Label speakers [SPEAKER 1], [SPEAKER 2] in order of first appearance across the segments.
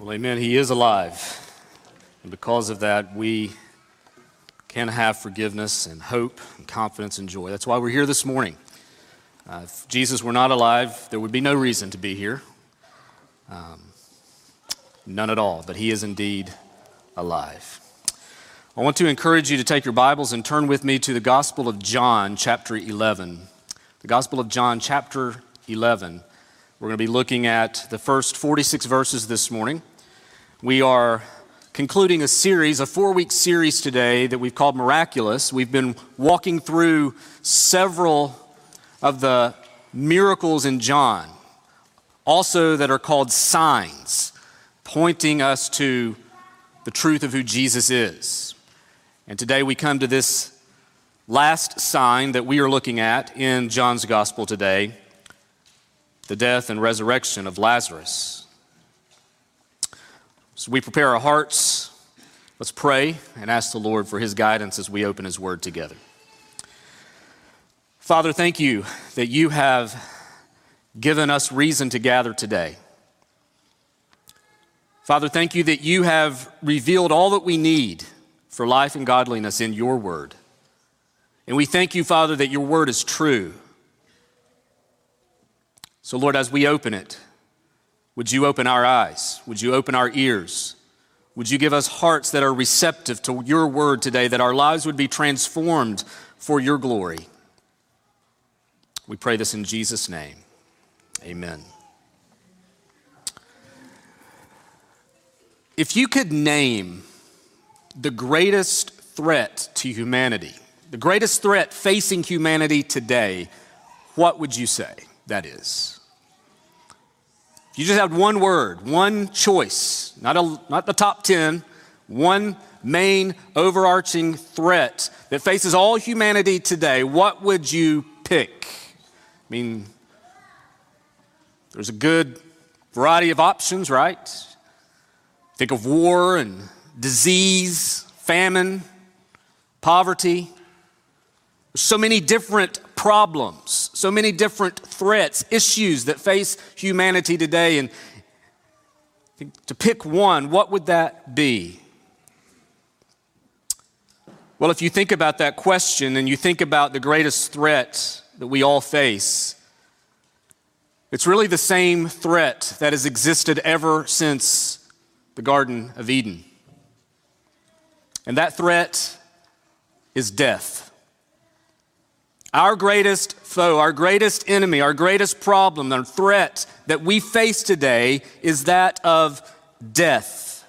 [SPEAKER 1] Well, amen. He is alive. And because of that, we can have forgiveness and hope and confidence and joy. That's why we're here this morning. Uh, if Jesus were not alive, there would be no reason to be here. Um, none at all. But he is indeed alive. I want to encourage you to take your Bibles and turn with me to the Gospel of John, chapter 11. The Gospel of John, chapter 11. We're going to be looking at the first 46 verses this morning. We are concluding a series, a four week series today that we've called Miraculous. We've been walking through several of the miracles in John, also that are called signs, pointing us to the truth of who Jesus is. And today we come to this last sign that we are looking at in John's gospel today the death and resurrection of Lazarus. So we prepare our hearts. Let's pray and ask the Lord for his guidance as we open his word together. Father, thank you that you have given us reason to gather today. Father, thank you that you have revealed all that we need for life and godliness in your word. And we thank you, Father, that your word is true so, Lord, as we open it, would you open our eyes? Would you open our ears? Would you give us hearts that are receptive to your word today, that our lives would be transformed for your glory? We pray this in Jesus' name. Amen. If you could name the greatest threat to humanity, the greatest threat facing humanity today, what would you say that is? You just had one word, one choice, not, a, not the top 10, one main overarching threat that faces all humanity today, what would you pick? I mean, there's a good variety of options, right? Think of war and disease, famine, poverty. So many different problems, so many different threats, issues that face humanity today. And to pick one, what would that be? Well, if you think about that question and you think about the greatest threat that we all face, it's really the same threat that has existed ever since the Garden of Eden. And that threat is death. Our greatest foe, our greatest enemy, our greatest problem, our threat that we face today is that of death.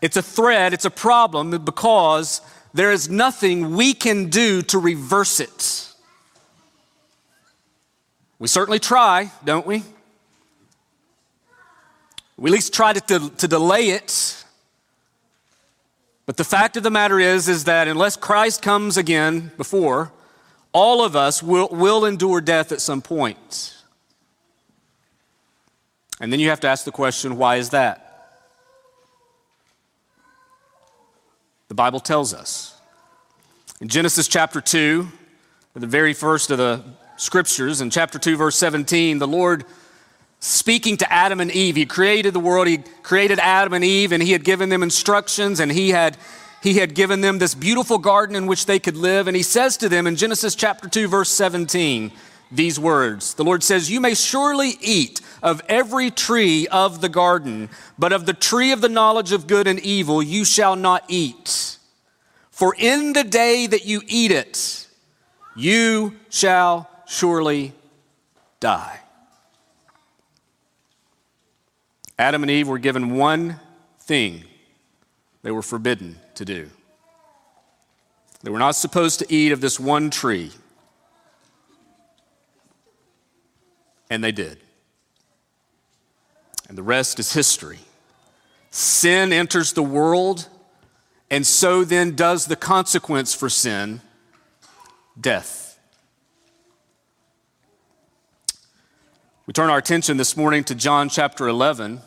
[SPEAKER 1] It's a threat, it's a problem because there is nothing we can do to reverse it. We certainly try, don't we? We at least try to, to, to delay it. But the fact of the matter is, is that unless Christ comes again before, all of us will, will endure death at some point. And then you have to ask the question why is that? The Bible tells us. In Genesis chapter 2, the very first of the scriptures, in chapter 2, verse 17, the Lord speaking to Adam and Eve. He created the world, he created Adam and Eve, and he had given them instructions, and he had he had given them this beautiful garden in which they could live. And he says to them in Genesis chapter 2, verse 17, these words The Lord says, You may surely eat of every tree of the garden, but of the tree of the knowledge of good and evil you shall not eat. For in the day that you eat it, you shall surely die. Adam and Eve were given one thing they were forbidden to do. They were not supposed to eat of this one tree. And they did. And the rest is history. Sin enters the world, and so then does the consequence for sin death. We turn our attention this morning to John chapter 11.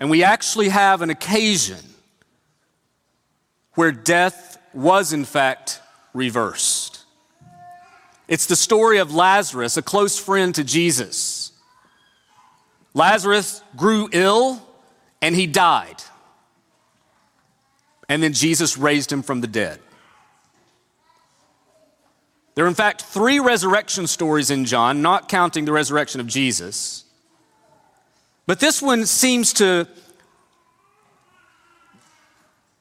[SPEAKER 1] And we actually have an occasion where death was, in fact, reversed. It's the story of Lazarus, a close friend to Jesus, Lazarus grew ill and he died. And then Jesus raised him from the dead. There are, in fact, three resurrection stories in John, not counting the resurrection of Jesus. But this one seems to,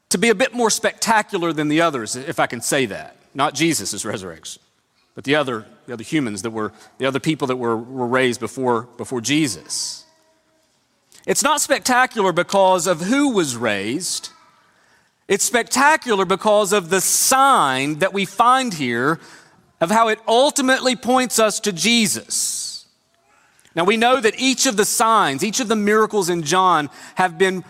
[SPEAKER 1] to be a bit more spectacular than the others, if I can say that. Not Jesus' resurrection, but the other, the other humans that were, the other people that were, were raised before, before Jesus. It's not spectacular because of who was raised. It's spectacular because of the sign that we find here of how it ultimately points us to Jesus. Now, we know that each of the signs, each of the miracles in John have been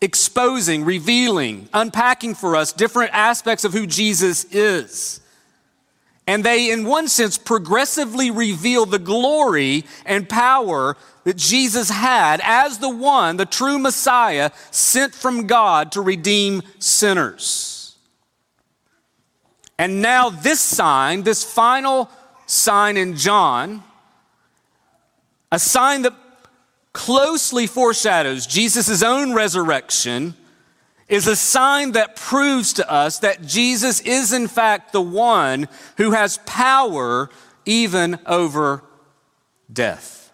[SPEAKER 1] exposing, revealing, unpacking for us different aspects of who Jesus is. And they, in one sense, progressively reveal the glory and power that Jesus had as the one, the true Messiah, sent from God to redeem sinners. And now, this sign, this final sign in John, a sign that closely foreshadows Jesus' own resurrection, is a sign that proves to us that Jesus is, in fact, the one who has power even over death.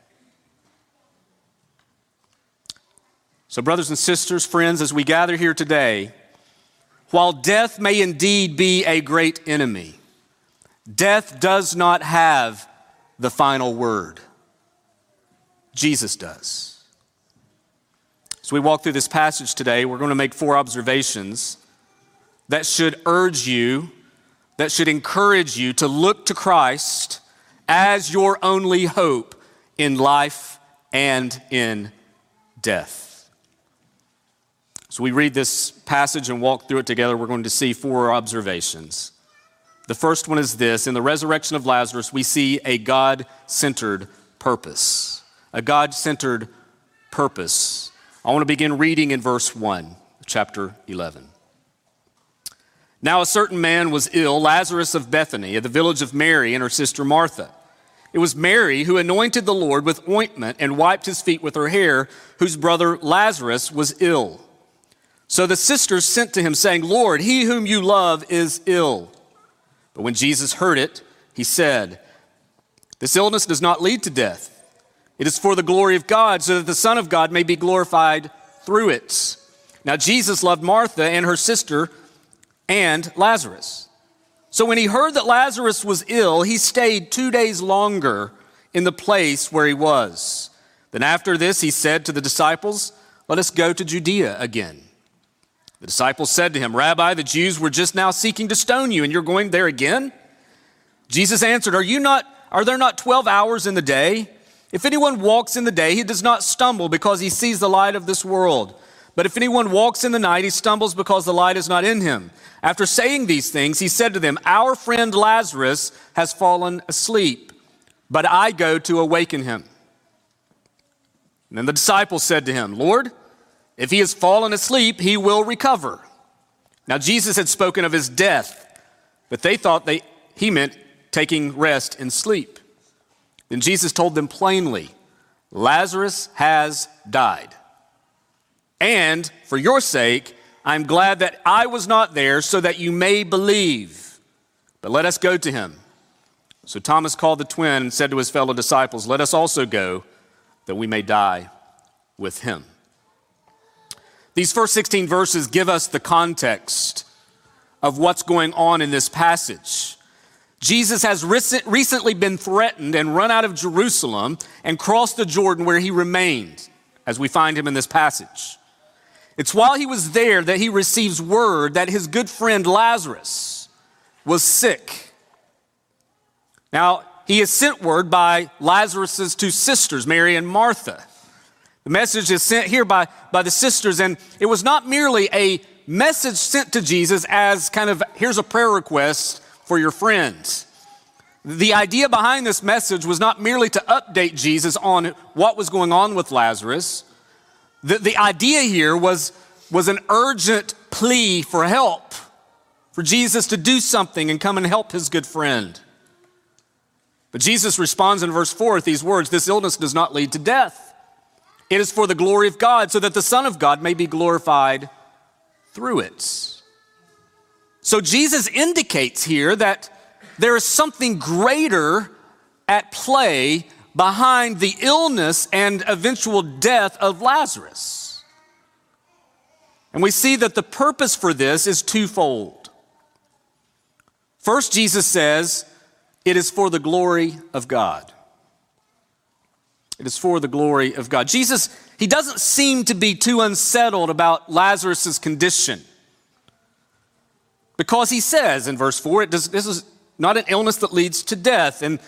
[SPEAKER 1] So, brothers and sisters, friends, as we gather here today, while death may indeed be a great enemy, death does not have the final word. Jesus does. As we walk through this passage today, we're going to make four observations that should urge you, that should encourage you to look to Christ as your only hope in life and in death. So we read this passage and walk through it together. We're going to see four observations. The first one is this In the resurrection of Lazarus, we see a God centered purpose. A God centered purpose. I want to begin reading in verse 1, chapter 11. Now, a certain man was ill, Lazarus of Bethany, at the village of Mary and her sister Martha. It was Mary who anointed the Lord with ointment and wiped his feet with her hair, whose brother Lazarus was ill. So the sisters sent to him, saying, Lord, he whom you love is ill. But when Jesus heard it, he said, This illness does not lead to death. It is for the glory of God, so that the Son of God may be glorified through it. Now, Jesus loved Martha and her sister and Lazarus. So when he heard that Lazarus was ill, he stayed two days longer in the place where he was. Then after this, he said to the disciples, Let us go to Judea again. The disciples said to him, Rabbi, the Jews were just now seeking to stone you, and you're going there again? Jesus answered, Are you not, are there not 12 hours in the day? If anyone walks in the day, he does not stumble because he sees the light of this world. But if anyone walks in the night, he stumbles because the light is not in him. After saying these things, he said to them, Our friend Lazarus has fallen asleep, but I go to awaken him. And then the disciples said to him, Lord, if he has fallen asleep, he will recover. Now, Jesus had spoken of his death, but they thought they, he meant taking rest and sleep. Then Jesus told them plainly Lazarus has died. And for your sake, I'm glad that I was not there so that you may believe. But let us go to him. So Thomas called the twin and said to his fellow disciples, Let us also go that we may die with him. These first 16 verses give us the context of what's going on in this passage. Jesus has recently been threatened and run out of Jerusalem and crossed the Jordan where he remained, as we find him in this passage. It's while he was there that he receives word that his good friend Lazarus was sick. Now, he is sent word by Lazarus's two sisters, Mary and Martha. The message is sent here by, by the sisters, and it was not merely a message sent to Jesus as kind of here's a prayer request for your friends. The idea behind this message was not merely to update Jesus on what was going on with Lazarus. The, the idea here was, was an urgent plea for help, for Jesus to do something and come and help his good friend. But Jesus responds in verse 4 with these words This illness does not lead to death. It is for the glory of God, so that the Son of God may be glorified through it. So Jesus indicates here that there is something greater at play behind the illness and eventual death of Lazarus. And we see that the purpose for this is twofold. First, Jesus says, it is for the glory of God. It is for the glory of God. Jesus, he doesn't seem to be too unsettled about Lazarus' condition. Because he says in verse 4, does, this is not an illness that leads to death, and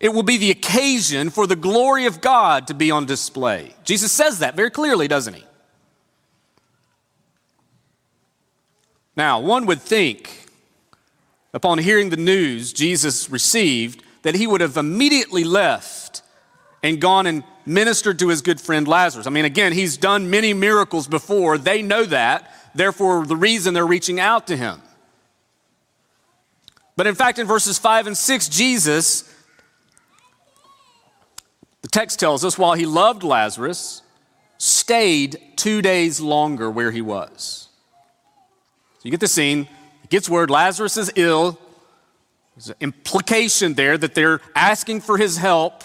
[SPEAKER 1] it will be the occasion for the glory of God to be on display. Jesus says that very clearly, doesn't he? Now, one would think, upon hearing the news Jesus received, that he would have immediately left and gone and ministered to his good friend Lazarus. I mean, again, he's done many miracles before. They know that. Therefore, the reason they're reaching out to him. But in fact, in verses 5 and 6, Jesus, the text tells us, while he loved Lazarus, stayed two days longer where he was. So you get the scene. He gets word Lazarus is ill. There's an implication there that they're asking for his help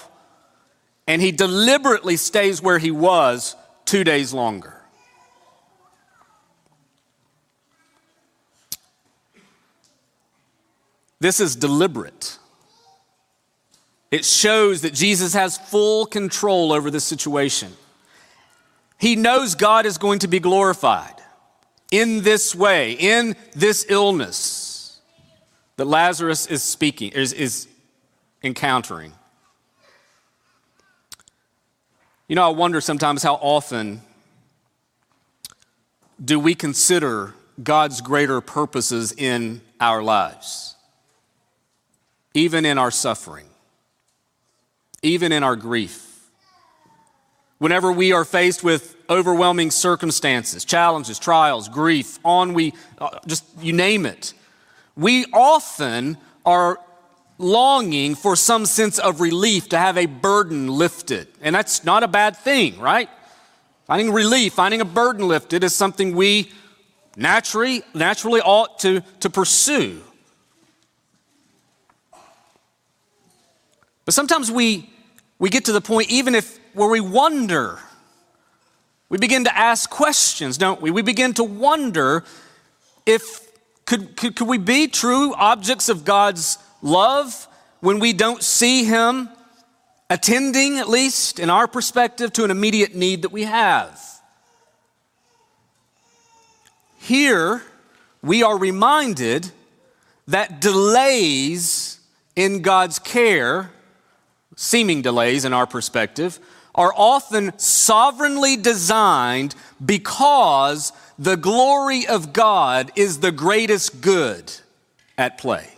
[SPEAKER 1] and he deliberately stays where he was two days longer. This is deliberate. It shows that Jesus has full control over the situation. He knows God is going to be glorified in this way, in this illness that Lazarus is speaking, is, is encountering. You know, I wonder sometimes how often do we consider God's greater purposes in our lives, even in our suffering, even in our grief. Whenever we are faced with overwhelming circumstances, challenges, trials, grief, on we, uh, just you name it, we often are longing for some sense of relief, to have a burden lifted. And that's not a bad thing, right? Finding relief, finding a burden lifted is something we naturally, naturally ought to, to pursue. But sometimes we, we get to the point, even if where we wonder, we begin to ask questions, don't we? We begin to wonder if could, could, could we be true objects of God's love when we don't see Him attending, at least in our perspective, to an immediate need that we have. Here, we are reminded that delays in God's care, seeming delays in our perspective, are often sovereignly designed because the glory of God is the greatest good at play.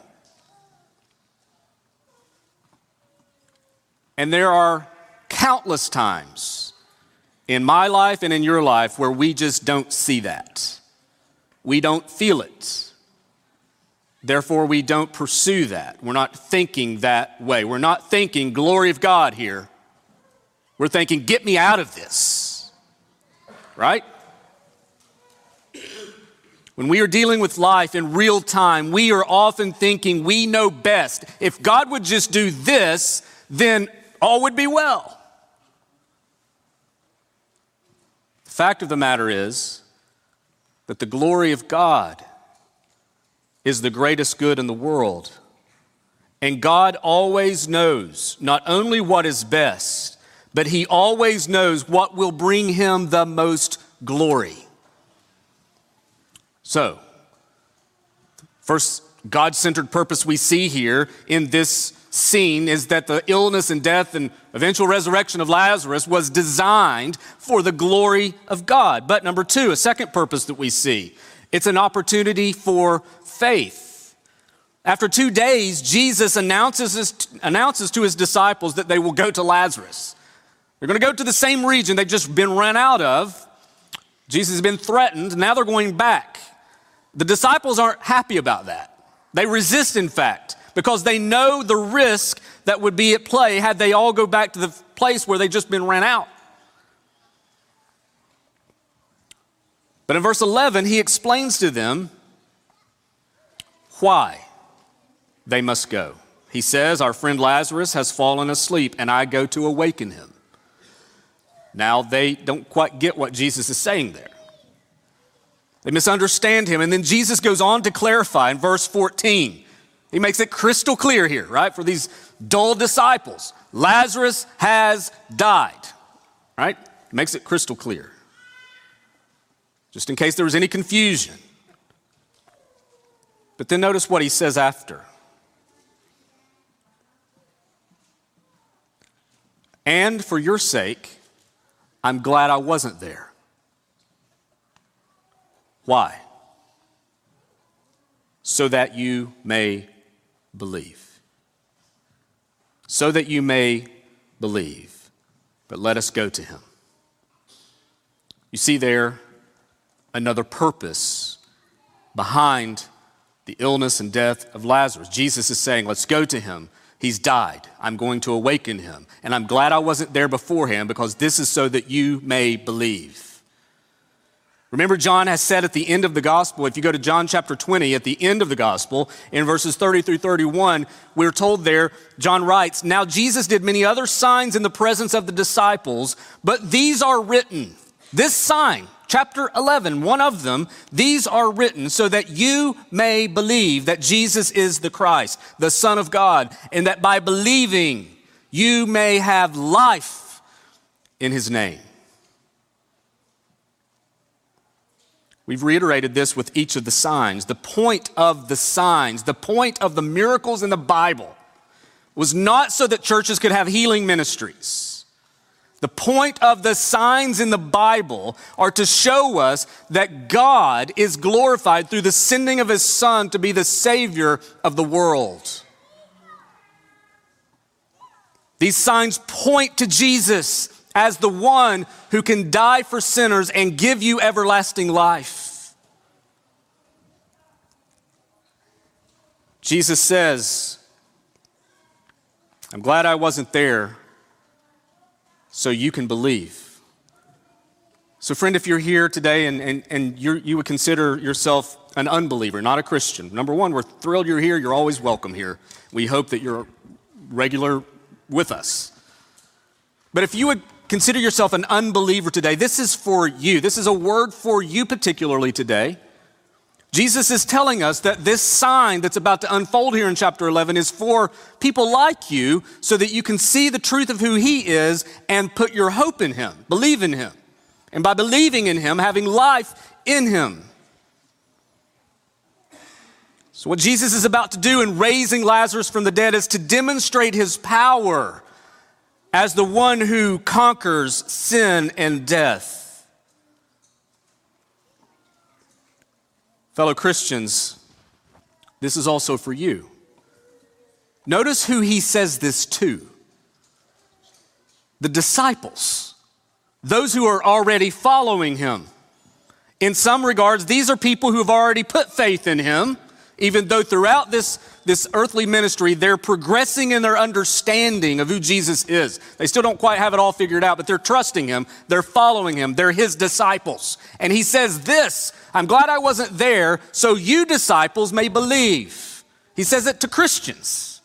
[SPEAKER 1] And there are countless times in my life and in your life where we just don't see that. We don't feel it. Therefore, we don't pursue that. We're not thinking that way. We're not thinking glory of God here. We're thinking, get me out of this. Right? When we are dealing with life in real time, we are often thinking we know best. If God would just do this, then all would be well. The fact of the matter is that the glory of God is the greatest good in the world. And God always knows not only what is best, but He always knows what will bring Him the most glory. So, first God centered purpose we see here in this scene is that the illness and death and eventual resurrection of Lazarus was designed for the glory of God. But number two, a second purpose that we see, it's an opportunity for faith. After two days, Jesus announces, announces to his disciples that they will go to Lazarus. They're going to go to the same region they've just been run out of. Jesus has been threatened. Now they're going back. The disciples aren't happy about that. They resist, in fact because they know the risk that would be at play had they all go back to the place where they've just been ran out. But in verse 11, he explains to them why they must go. He says, Our friend Lazarus has fallen asleep, and I go to awaken him. Now, they don't quite get what Jesus is saying there. They misunderstand him. And then Jesus goes on to clarify in verse 14. He makes it crystal clear here, right, for these dull disciples. Lazarus has died, right? Makes it crystal clear. Just in case there was any confusion. But then notice what he says after. And for your sake, I'm glad I wasn't there. Why? So that you may believe. So that you may believe. But let us go to him. You see there another purpose behind the illness and death of Lazarus. Jesus is saying, Let's go to him He's died. I'm going to awaken him. And I'm glad I wasn't there beforehand because this is so that you may believe. Remember, John has said at the end of the gospel, if you go to John chapter 20, at the end of the gospel, in verses 30 through 31, we're told there, John writes, Now Jesus did many other signs in the presence of the disciples, but these are written. This sign, chapter 11, one of them, these are written so that you may believe that Jesus is the Christ, the Son of God, and that by believing you may have life in his name. We've reiterated this with each of the signs. The point of the signs, the point of the miracles in the Bible was not so that churches could have healing ministries. The point of the signs in the Bible are to show us that God is glorified through the sending of his Son to be the Savior of the world. These signs point to Jesus as the one who can die for sinners and give you everlasting life. Jesus says, I'm glad I wasn't there so you can believe. So, friend, if you're here today and, and, and you would consider yourself an unbeliever, not a Christian, number one, we're thrilled you're here. You're always welcome here. We hope that you're regular with us. But if you would consider yourself an unbeliever today, this is for you. This is a word for you, particularly today. Jesus is telling us that this sign that's about to unfold here in chapter 11 is for people like you so that you can see the truth of who He is and put your hope in Him, believe in Him. And by believing in Him, having life in Him. So, what Jesus is about to do in raising Lazarus from the dead is to demonstrate His power as the one who conquers sin and death. Fellow Christians, this is also for you. Notice who he says this to the disciples, those who are already following him. In some regards, these are people who have already put faith in him, even though throughout this, this earthly ministry, they're progressing in their understanding of who Jesus is. They still don't quite have it all figured out, but they're trusting him, they're following him, they're his disciples. And he says this I'm glad I wasn't there so you disciples may believe. He says it to Christians.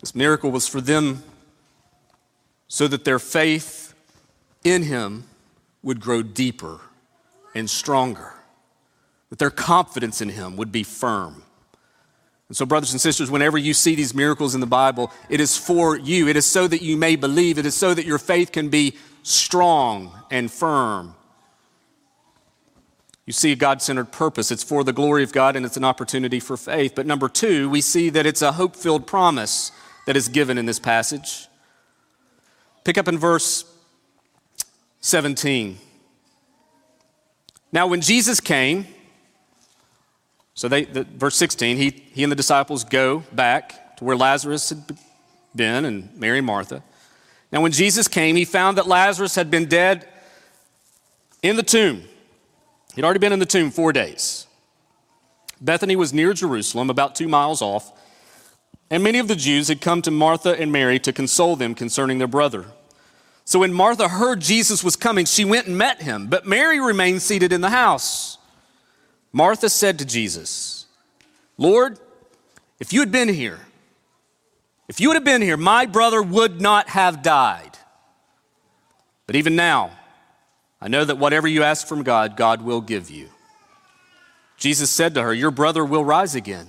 [SPEAKER 1] This miracle was for them so that their faith in him would grow deeper and stronger, that their confidence in him would be firm. And so, brothers and sisters, whenever you see these miracles in the Bible, it is for you. It is so that you may believe. It is so that your faith can be strong and firm. You see a God centered purpose. It's for the glory of God and it's an opportunity for faith. But number two, we see that it's a hope filled promise that is given in this passage. Pick up in verse 17. Now, when Jesus came, so they, the, verse 16, he, he and the disciples go back to where Lazarus had been and Mary and Martha. Now, when Jesus came, he found that Lazarus had been dead in the tomb. He'd already been in the tomb four days. Bethany was near Jerusalem, about two miles off, and many of the Jews had come to Martha and Mary to console them concerning their brother. So when Martha heard Jesus was coming, she went and met him, but Mary remained seated in the house. Martha said to Jesus, Lord, if you had been here, if you would have been here, my brother would not have died. But even now, I know that whatever you ask from God, God will give you. Jesus said to her, Your brother will rise again.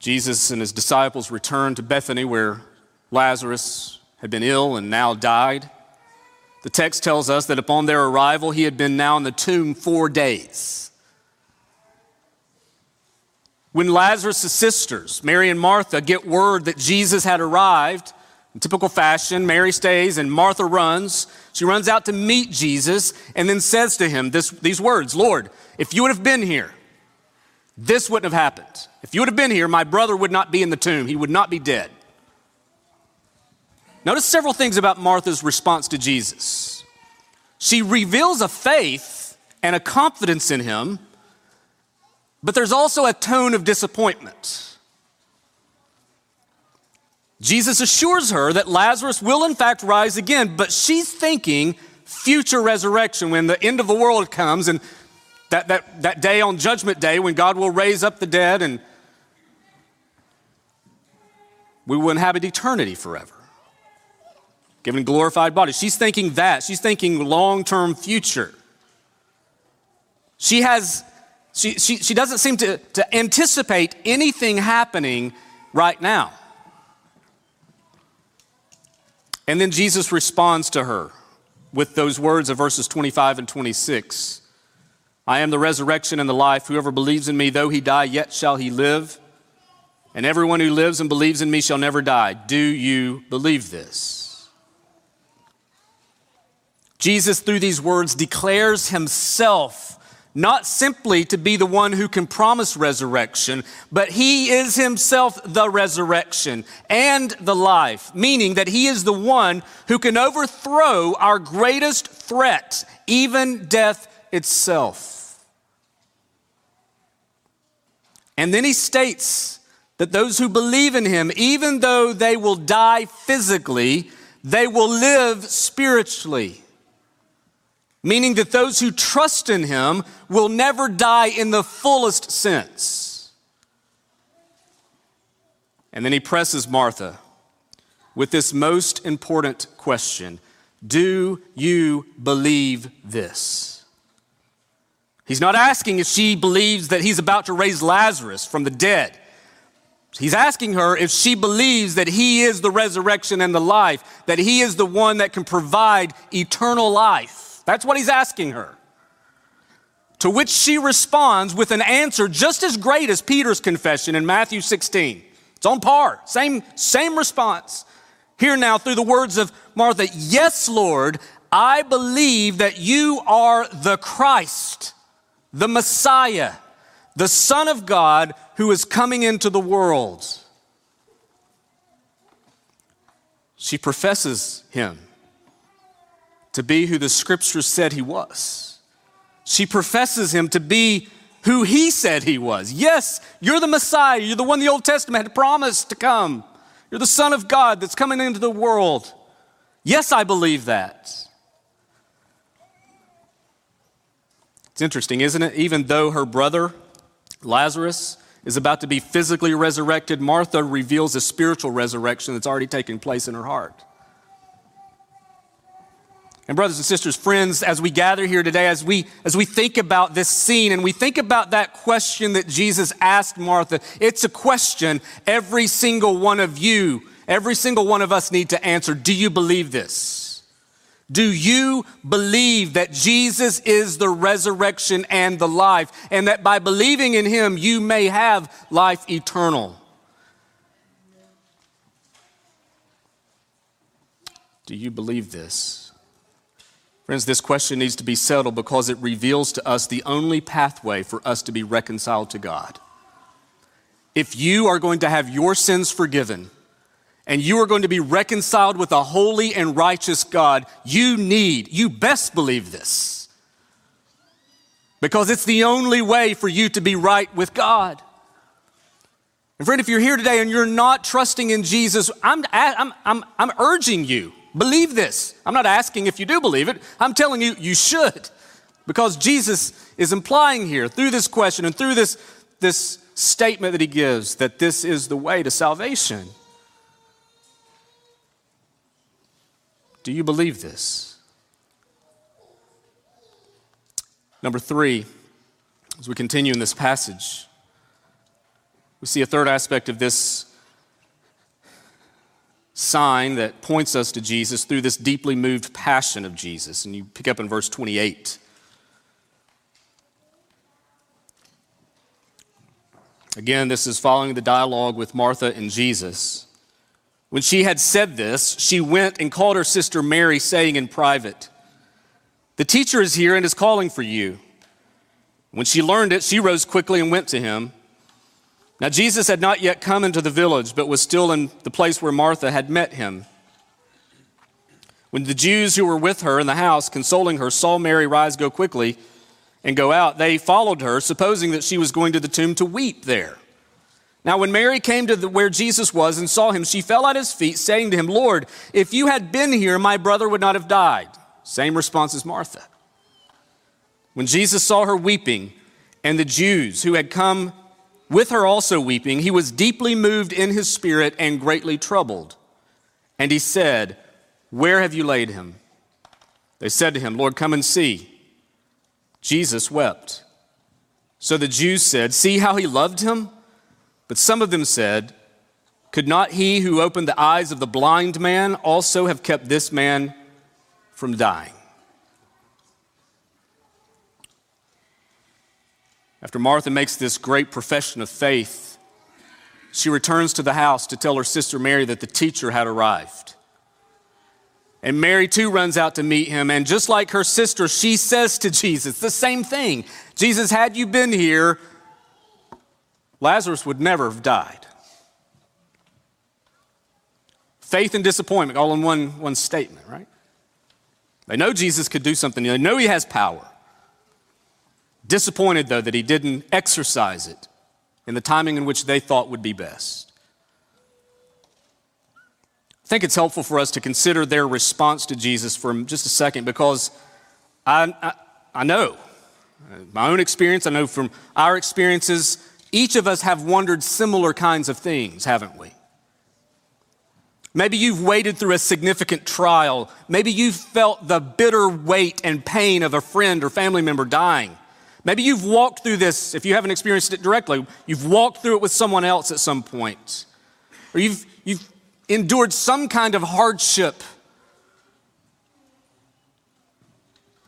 [SPEAKER 1] Jesus and his disciples returned to Bethany where Lazarus had been ill and now died. The text tells us that upon their arrival, he had been now in the tomb four days. When Lazarus' sisters, Mary and Martha, get word that Jesus had arrived, in typical fashion, Mary stays and Martha runs. She runs out to meet Jesus and then says to him this, these words Lord, if you would have been here, this wouldn't have happened. If you would have been here, my brother would not be in the tomb, he would not be dead. Notice several things about Martha's response to Jesus. She reveals a faith and a confidence in him, but there's also a tone of disappointment. Jesus assures her that Lazarus will in fact rise again, but she's thinking future resurrection when the end of the world comes and that, that, that day on Judgment Day when God will raise up the dead and we will inhabit eternity forever, given glorified bodies. She's thinking that. She's thinking long term future. She has, she, she, she doesn't seem to, to anticipate anything happening right now. And then Jesus responds to her with those words of verses 25 and 26. I am the resurrection and the life. Whoever believes in me, though he die, yet shall he live. And everyone who lives and believes in me shall never die. Do you believe this? Jesus, through these words, declares himself not simply to be the one who can promise resurrection, but he is himself the resurrection and the life, meaning that he is the one who can overthrow our greatest threat, even death itself. And then he states that those who believe in him, even though they will die physically, they will live spiritually. Meaning that those who trust in him will never die in the fullest sense. And then he presses Martha with this most important question Do you believe this? He's not asking if she believes that he's about to raise Lazarus from the dead. He's asking her if she believes that He is the resurrection and the life, that He is the one that can provide eternal life. That's what He's asking her. To which she responds with an answer just as great as Peter's confession in Matthew 16. It's on par, same, same response. Here now, through the words of Martha, Yes, Lord, I believe that you are the Christ, the Messiah, the Son of God who is coming into the world. She professes him to be who the scriptures said he was. She professes him to be who he said he was. Yes, you're the Messiah. You're the one the Old Testament had promised to come. You're the Son of God that's coming into the world. Yes, I believe that. It's interesting, isn't it? Even though her brother, Lazarus, is about to be physically resurrected, Martha reveals a spiritual resurrection that's already taken place in her heart. And brothers and sisters, friends, as we gather here today, as we as we think about this scene and we think about that question that Jesus asked Martha, it's a question every single one of you, every single one of us need to answer. Do you believe this? Do you believe that Jesus is the resurrection and the life, and that by believing in him, you may have life eternal? Do you believe this? Friends, this question needs to be settled because it reveals to us the only pathway for us to be reconciled to God. If you are going to have your sins forgiven and you are going to be reconciled with a holy and righteous God, you need, you best believe this. Because it's the only way for you to be right with God. And friend, if you're here today and you're not trusting in Jesus, I'm, I'm, I'm, I'm urging you Believe this. I'm not asking if you do believe it, I'm telling you, you should. Because Jesus is implying here through this question and through this, this statement that he gives that this is the way to salvation. Do you believe this? Number three, as we continue in this passage, we see a third aspect of this sign that points us to Jesus through this deeply moved passion of Jesus. And you pick up in verse 28. Again, this is following the dialogue with Martha and Jesus. When she had said this, she went and called her sister Mary, saying in private, The teacher is here and is calling for you. When she learned it, she rose quickly and went to him. Now, Jesus had not yet come into the village, but was still in the place where Martha had met him. When the Jews who were with her in the house, consoling her, saw Mary rise, go quickly, and go out, they followed her, supposing that she was going to the tomb to weep there. Now, when Mary came to the, where Jesus was and saw him, she fell at his feet, saying to him, Lord, if you had been here, my brother would not have died. Same response as Martha. When Jesus saw her weeping, and the Jews who had come with her also weeping, he was deeply moved in his spirit and greatly troubled. And he said, Where have you laid him? They said to him, Lord, come and see. Jesus wept. So the Jews said, See how he loved him? But some of them said, Could not he who opened the eyes of the blind man also have kept this man from dying? After Martha makes this great profession of faith, she returns to the house to tell her sister Mary that the teacher had arrived. And Mary too runs out to meet him. And just like her sister, she says to Jesus the same thing Jesus, had you been here, Lazarus would never have died. Faith and disappointment all in one, one statement, right? They know Jesus could do something, they know he has power. Disappointed, though, that he didn't exercise it in the timing in which they thought would be best. I think it's helpful for us to consider their response to Jesus for just a second because I, I, I know, uh, my own experience, I know from our experiences, each of us have wondered similar kinds of things, haven't we? Maybe you've waded through a significant trial. Maybe you've felt the bitter weight and pain of a friend or family member dying. Maybe you've walked through this, if you haven't experienced it directly, you've walked through it with someone else at some point. Or you've, you've endured some kind of hardship.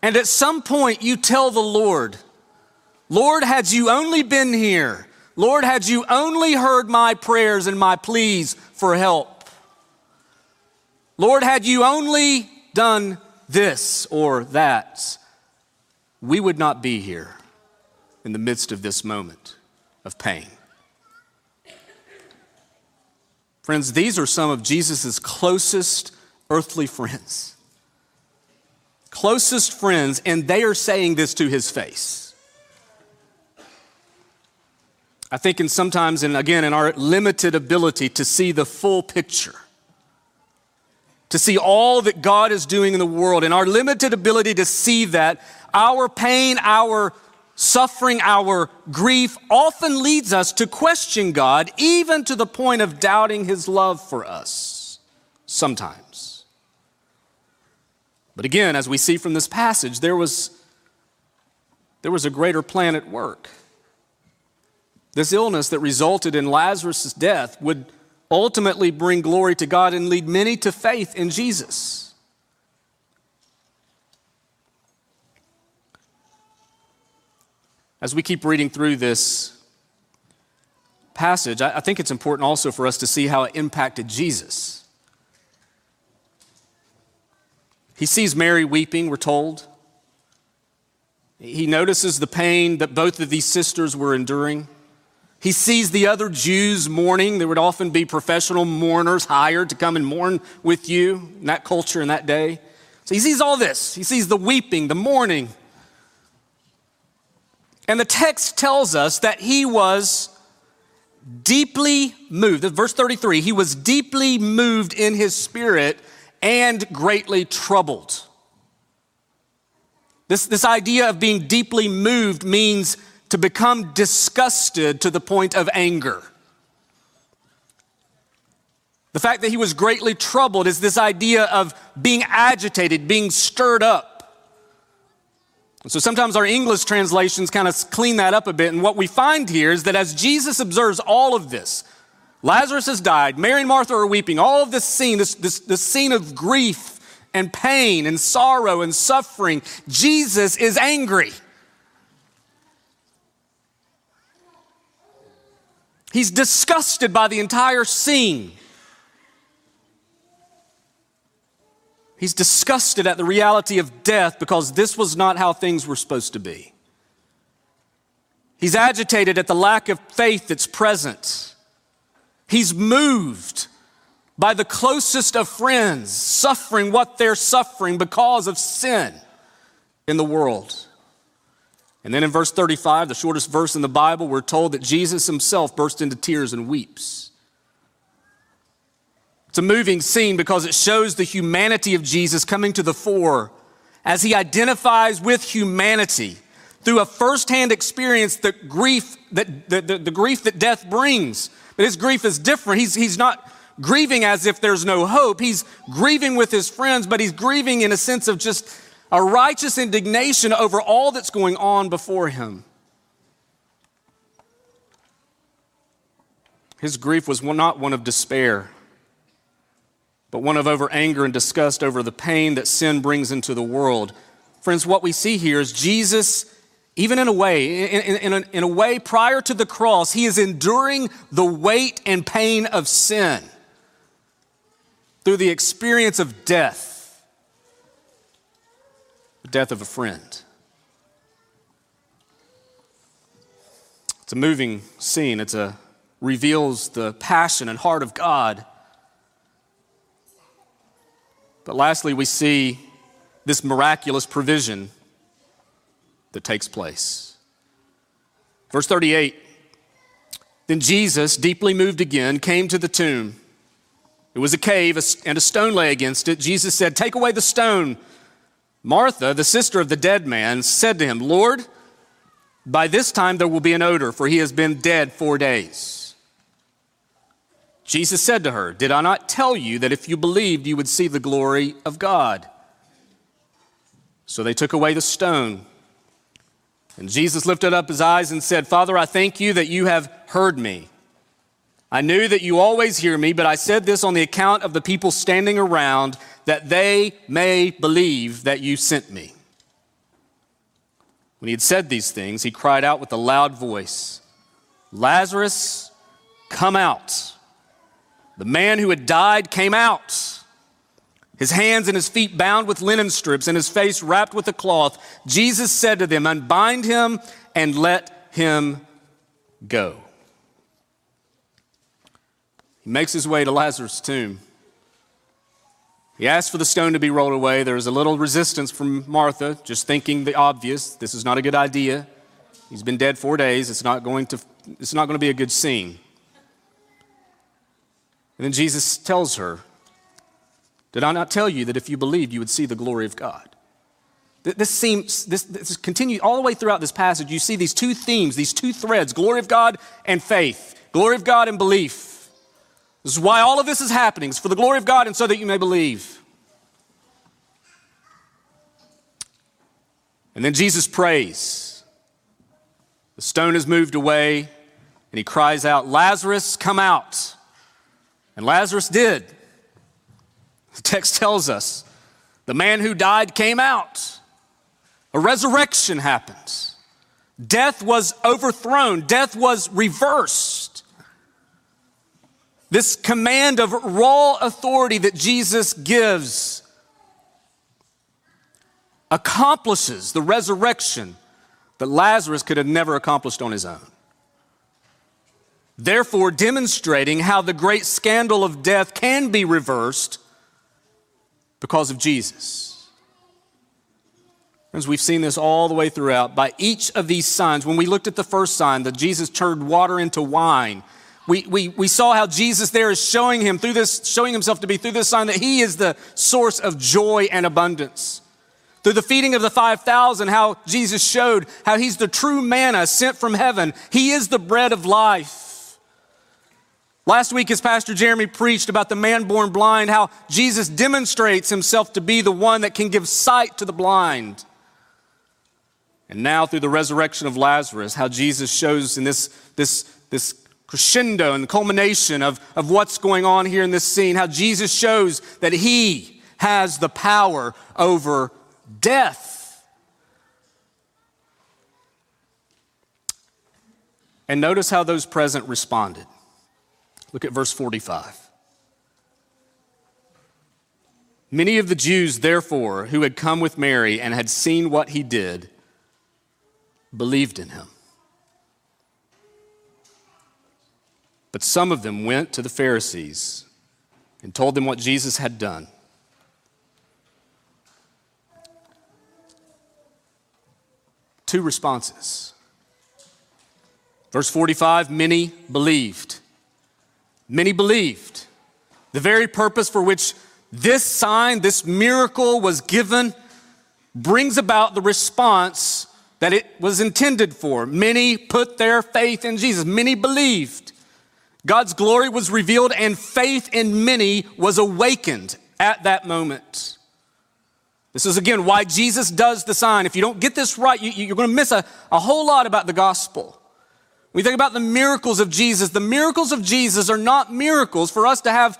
[SPEAKER 1] And at some point, you tell the Lord, Lord, had you only been here, Lord, had you only heard my prayers and my pleas for help, Lord, had you only done this or that, we would not be here in the midst of this moment of pain. Friends, these are some of Jesus' closest earthly friends. Closest friends, and they are saying this to his face. I think, in sometimes, and again, in our limited ability to see the full picture, to see all that God is doing in the world, and our limited ability to see that, our pain, our suffering, our grief often leads us to question God, even to the point of doubting his love for us, sometimes. But again, as we see from this passage, there was, there was a greater plan at work. This illness that resulted in Lazarus' death would ultimately bring glory to God and lead many to faith in Jesus. As we keep reading through this passage, I think it's important also for us to see how it impacted Jesus. He sees Mary weeping, we're told. He notices the pain that both of these sisters were enduring. He sees the other Jews mourning. There would often be professional mourners hired to come and mourn with you in that culture in that day. So he sees all this. He sees the weeping, the mourning. And the text tells us that he was deeply moved. Verse 33 he was deeply moved in his spirit and greatly troubled. This, this idea of being deeply moved means to become disgusted to the point of anger. The fact that he was greatly troubled is this idea of being agitated, being stirred up. So sometimes our English translations kind of clean that up a bit. And what we find here is that as Jesus observes all of this, Lazarus has died, Mary and Martha are weeping, all of this scene, this, this, this scene of grief and pain and sorrow and suffering, Jesus is angry. He's disgusted by the entire scene. He's disgusted at the reality of death because this was not how things were supposed to be. He's agitated at the lack of faith that's present. He's moved by the closest of friends suffering what they're suffering because of sin in the world. And then in verse 35, the shortest verse in the Bible, we're told that Jesus himself burst into tears and weeps. It's a moving scene because it shows the humanity of Jesus coming to the fore as he identifies with humanity through a firsthand experience the grief that the, the, the, grief that death brings. But his grief is different. He's, he's not grieving as if there's no hope. He's grieving with his friends, but he's grieving in a sense of just a righteous indignation over all that's going on before him. His grief was not one of despair, but one of over anger and disgust over the pain that sin brings into the world. Friends, what we see here is Jesus, even in a way, in, in, in, a, in a way prior to the cross, he is enduring the weight and pain of sin through the experience of death the death of a friend. It's a moving scene. It reveals the passion and heart of God. But lastly, we see this miraculous provision that takes place. Verse 38 Then Jesus, deeply moved again, came to the tomb. It was a cave, and a stone lay against it. Jesus said, Take away the stone. Martha, the sister of the dead man, said to him, Lord, by this time there will be an odor, for he has been dead four days. Jesus said to her, Did I not tell you that if you believed, you would see the glory of God? So they took away the stone. And Jesus lifted up his eyes and said, Father, I thank you that you have heard me. I knew that you always hear me, but I said this on the account of the people standing around, that they may believe that you sent me. When he had said these things, he cried out with a loud voice, Lazarus, come out. The man who had died came out, his hands and his feet bound with linen strips, and his face wrapped with a cloth. Jesus said to them, Unbind him and let him go. He makes his way to Lazarus' tomb. He asks for the stone to be rolled away. There is a little resistance from Martha, just thinking the obvious. This is not a good idea. He's been dead four days. It's not going to, it's not going to be a good scene. And then Jesus tells her, Did I not tell you that if you believed, you would see the glory of God? This seems, this, this continues all the way throughout this passage. You see these two themes, these two threads glory of God and faith, glory of God and belief. This is why all of this is happening. It's for the glory of God and so that you may believe. And then Jesus prays. The stone is moved away, and he cries out, Lazarus, come out. And Lazarus did. The text tells us the man who died came out. A resurrection happened. Death was overthrown, death was reversed. This command of raw authority that Jesus gives accomplishes the resurrection that Lazarus could have never accomplished on his own. Therefore, demonstrating how the great scandal of death can be reversed because of Jesus. As we've seen this all the way throughout, by each of these signs, when we looked at the first sign, that Jesus turned water into wine, we, we, we saw how Jesus there is showing him through this, showing himself to be through this sign that he is the source of joy and abundance. Through the feeding of the 5,000, how Jesus showed how he's the true manna sent from heaven. He is the bread of life. Last week, as Pastor Jeremy preached about the man born blind, how Jesus demonstrates himself to be the one that can give sight to the blind. And now, through the resurrection of Lazarus, how Jesus shows in this, this, this crescendo and the culmination of, of what's going on here in this scene, how Jesus shows that he has the power over death. And notice how those present responded. Look at verse 45. Many of the Jews, therefore, who had come with Mary and had seen what he did, believed in him. But some of them went to the Pharisees and told them what Jesus had done. two responses. Verse 45 many believed. Many believed. The very purpose for which this sign, this miracle was given, brings about the response that it was intended for. Many put their faith in Jesus, many believed. God's glory was revealed, and faith in many was awakened at that moment. This is again why Jesus does the sign. If you don't get this right, you, are going to miss a, a whole lot about the gospel. We think about the miracles of Jesus. The miracles of Jesus are not miracles for us to have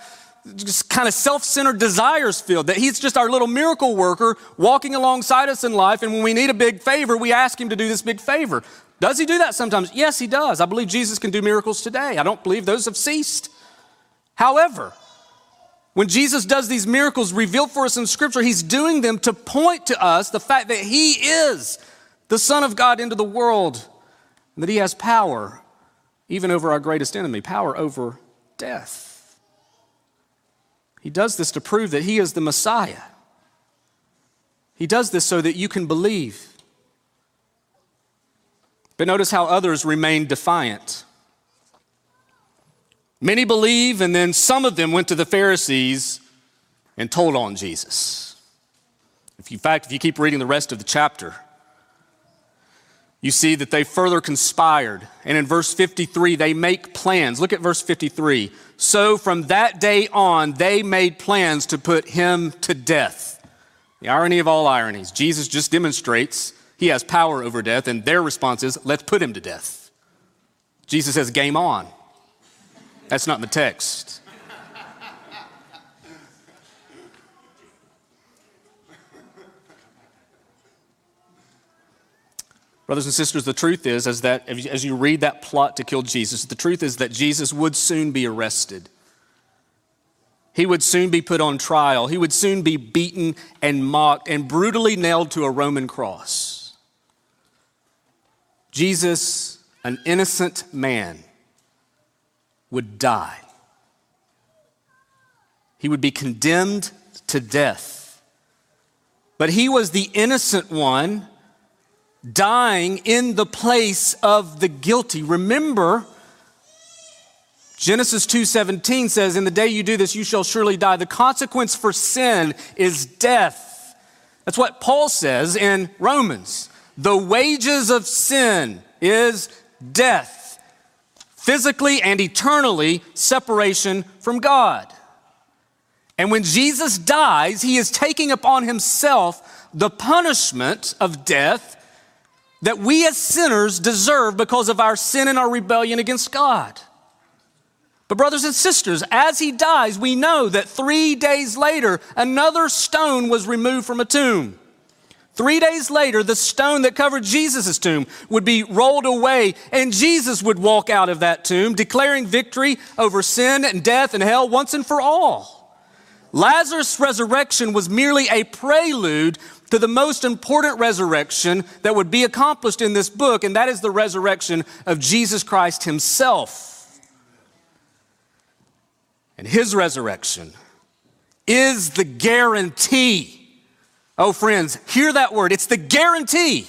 [SPEAKER 1] just kind of self centered desires filled, that He's just our little miracle worker walking alongside us in life. And when we need a big favor, we ask Him to do this big favor. Does He do that sometimes? Yes, He does. I believe Jesus can do miracles today. I don't believe those have ceased. However, when Jesus does these miracles revealed for us in Scripture, He's doing them to point to us the fact that He is the Son of God into the world, and that He has power even over our greatest enemy, power over death. He does this to prove that He is the Messiah. He does this so that you can believe. But notice how others remain defiant. Many believe, and then some of them went to the Pharisees and told on Jesus. If you, in fact, if you keep reading the rest of the chapter, you see that they further conspired. And in verse 53, they make plans. Look at verse 53. So from that day on, they made plans to put him to death. The irony of all ironies Jesus just demonstrates he has power over death, and their response is, let's put him to death. Jesus says, game on. That's not in the text. Brothers and sisters, the truth is, is that as you read that plot to kill Jesus, the truth is that Jesus would soon be arrested. He would soon be put on trial. He would soon be beaten and mocked and brutally nailed to a Roman cross. Jesus, an innocent man, would die. He would be condemned to death. But he was the innocent one dying in the place of the guilty. Remember, Genesis 2:17 says, "In the day you do this, you shall surely die." The consequence for sin is death. That's what Paul says in Romans. The wages of sin is death physically and eternally separation from God. And when Jesus dies, he is taking upon himself the punishment of death that we as sinners deserve because of our sin and our rebellion against God. But, brothers and sisters, as he dies, we know that three days later, another stone was removed from a tomb. Three days later, the stone that covered Jesus' tomb would be rolled away, and Jesus would walk out of that tomb, declaring victory over sin and death and hell once and for all. Lazarus' resurrection was merely a prelude to the most important resurrection that would be accomplished in this book, and that is the resurrection of Jesus Christ Himself. And His resurrection is the guarantee. Oh, friends, hear that word. It's the guarantee.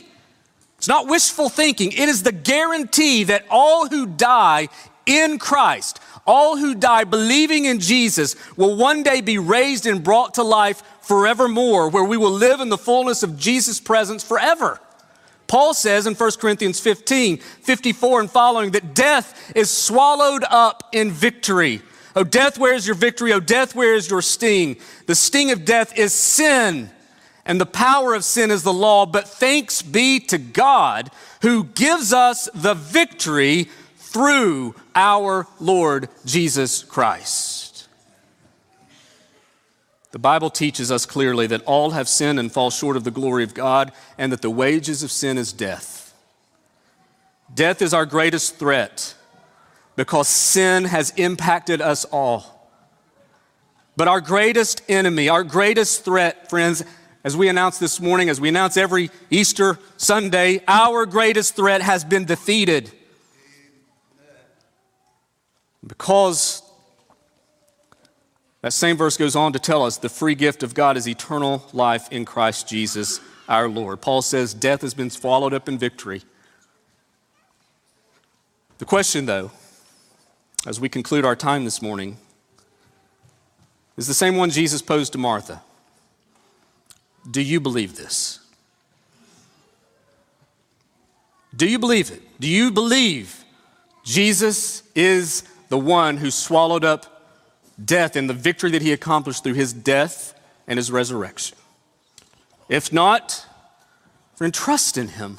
[SPEAKER 1] It's not wishful thinking. It is the guarantee that all who die in Christ, all who die believing in Jesus, will one day be raised and brought to life forevermore, where we will live in the fullness of Jesus' presence forever. Paul says in 1 Corinthians 15, 54 and following, that death is swallowed up in victory. Oh, death, where is your victory? Oh, death, where is your sting? The sting of death is sin, and the power of sin is the law. But thanks be to God who gives us the victory through our Lord Jesus Christ. The Bible teaches us clearly that all have sinned and fall short of the glory of God, and that the wages of sin is death. Death is our greatest threat because sin has impacted us all. But our greatest enemy, our greatest threat, friends, as we announce this morning, as we announce every Easter Sunday, our greatest threat has been defeated. Because that same verse goes on to tell us the free gift of God is eternal life in Christ Jesus our Lord. Paul says death has been swallowed up in victory. The question, though, as we conclude our time this morning is the same one Jesus posed to Martha. Do you believe this? Do you believe it? Do you believe Jesus is the one who swallowed up death and the victory that he accomplished through his death and his resurrection? If not, friend, trust in him.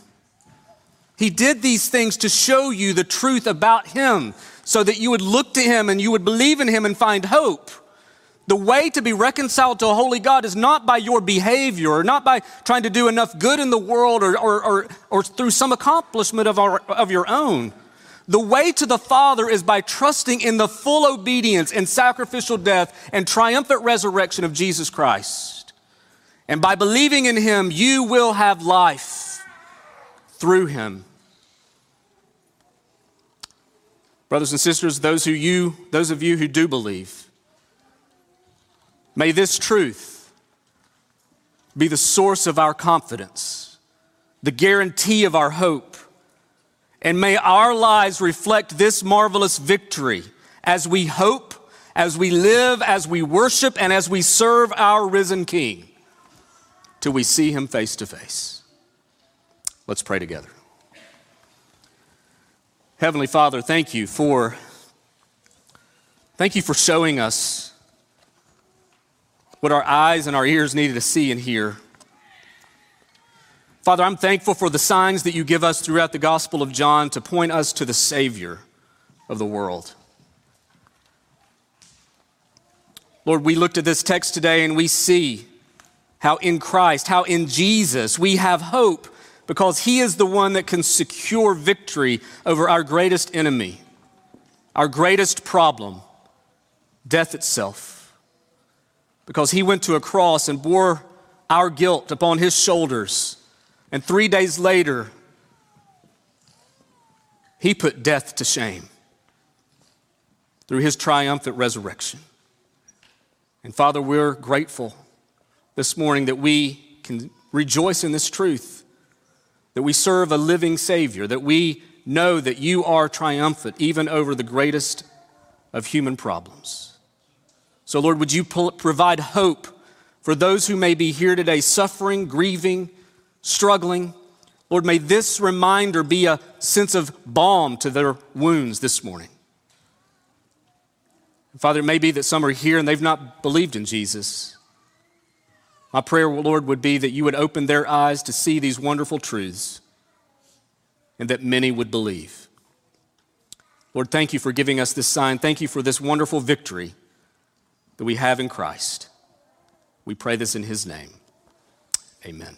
[SPEAKER 1] He did these things to show you the truth about him so that you would look to him and you would believe in him and find hope. The way to be reconciled to a holy God is not by your behavior or not by trying to do enough good in the world or, or, or, or through some accomplishment of, our, of your own. The way to the Father is by trusting in the full obedience and sacrificial death and triumphant resurrection of Jesus Christ. And by believing in Him, you will have life through Him. Brothers and sisters, those, who you, those of you who do believe, may this truth be the source of our confidence, the guarantee of our hope, and may our lives reflect this marvelous victory as we hope, as we live, as we worship, and as we serve our risen King till we see him face to face. Let's pray together. Heavenly Father, thank you for thank you for showing us what our eyes and our ears needed to see and hear. Father, I'm thankful for the signs that you give us throughout the Gospel of John to point us to the Savior of the world. Lord, we looked at this text today and we see how in Christ, how in Jesus we have hope because He is the one that can secure victory over our greatest enemy, our greatest problem, death itself. Because He went to a cross and bore our guilt upon His shoulders, and three days later, He put death to shame through His triumphant resurrection. And Father, we're grateful this morning that we can rejoice in this truth that we serve a living Savior, that we know that you are triumphant even over the greatest of human problems. So, Lord, would you provide hope for those who may be here today suffering, grieving, struggling? Lord, may this reminder be a sense of balm to their wounds this morning. Father, it may be that some are here and they've not believed in Jesus. My prayer, Lord, would be that you would open their eyes to see these wonderful truths and that many would believe. Lord, thank you for giving us this sign. Thank you for this wonderful victory that we have in Christ. We pray this in his name. Amen.